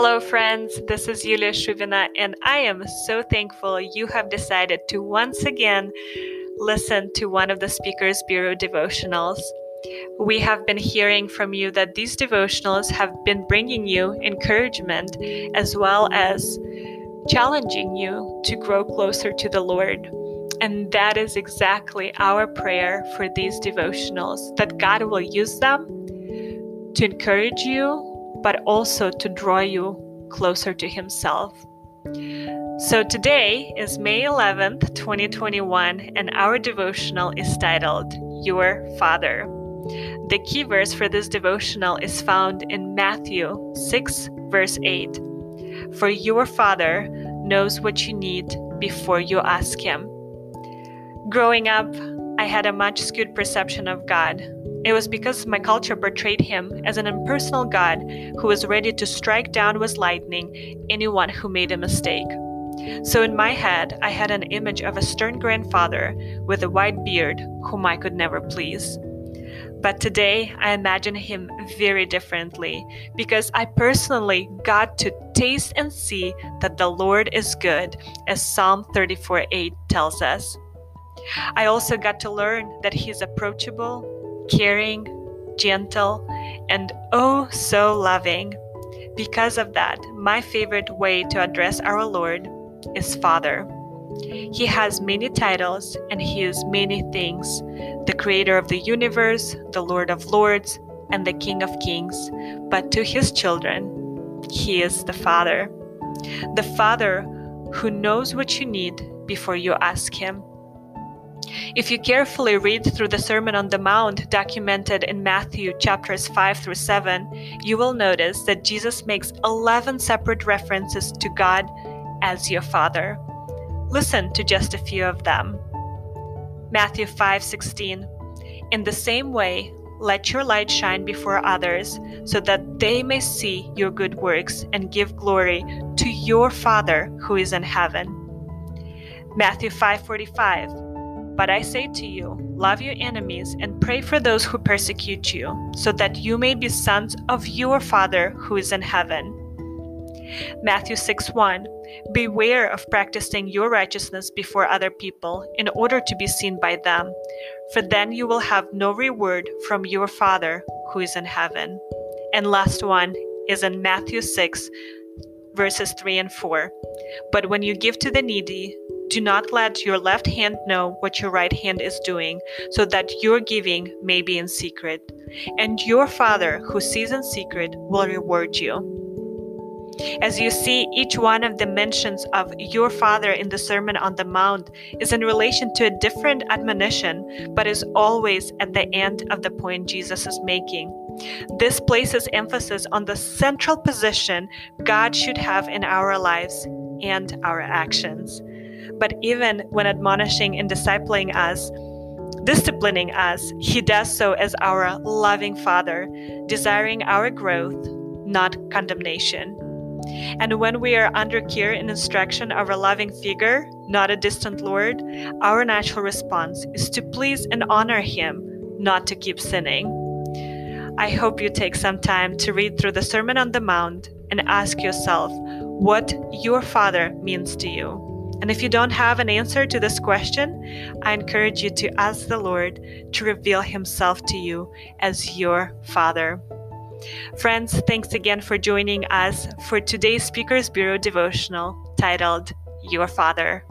Hello, friends. This is Yulia Shuvina, and I am so thankful you have decided to once again listen to one of the Speakers Bureau devotionals. We have been hearing from you that these devotionals have been bringing you encouragement as well as challenging you to grow closer to the Lord. And that is exactly our prayer for these devotionals that God will use them to encourage you, but also to draw you closer to Himself. So today is May 11th, 2021, and our devotional is titled Your Father. The key verse for this devotional is found in Matthew 6, verse 8. For your Father knows what you need before you ask Him. Growing up, I had a much skewed perception of God. It was because my culture portrayed him as an impersonal God who was ready to strike down with lightning anyone who made a mistake. So in my head, I had an image of a stern grandfather with a white beard whom I could never please. But today, I imagine him very differently because I personally got to taste and see that the Lord is good, as Psalm 34 8 tells us. I also got to learn that he's approachable, caring, gentle, and oh so loving. Because of that, my favorite way to address our Lord is Father. He has many titles and he is many things the creator of the universe, the Lord of lords, and the King of kings. But to his children, he is the Father. The Father who knows what you need before you ask him. If you carefully read through the Sermon on the Mount documented in Matthew chapters 5 through 7, you will notice that Jesus makes 11 separate references to God as your Father. Listen to just a few of them. Matthew 5:16 In the same way, let your light shine before others, so that they may see your good works and give glory to your Father who is in heaven. Matthew 5:45 but I say to you, love your enemies and pray for those who persecute you, so that you may be sons of your Father who is in heaven. Matthew 6 1 Beware of practicing your righteousness before other people in order to be seen by them, for then you will have no reward from your Father who is in heaven. And last one is in Matthew 6 verses 3 and 4. But when you give to the needy, do not let your left hand know what your right hand is doing, so that your giving may be in secret. And your Father, who sees in secret, will reward you. As you see, each one of the mentions of your Father in the Sermon on the Mount is in relation to a different admonition, but is always at the end of the point Jesus is making. This places emphasis on the central position God should have in our lives and our actions but even when admonishing and discipling us, disciplining us, He does so as our loving Father, desiring our growth, not condemnation. And when we are under care and instruction of a loving figure, not a distant Lord, our natural response is to please and honor Him, not to keep sinning. I hope you take some time to read through the Sermon on the Mount and ask yourself what your Father means to you. And if you don't have an answer to this question, I encourage you to ask the Lord to reveal Himself to you as your Father. Friends, thanks again for joining us for today's Speakers Bureau devotional titled Your Father.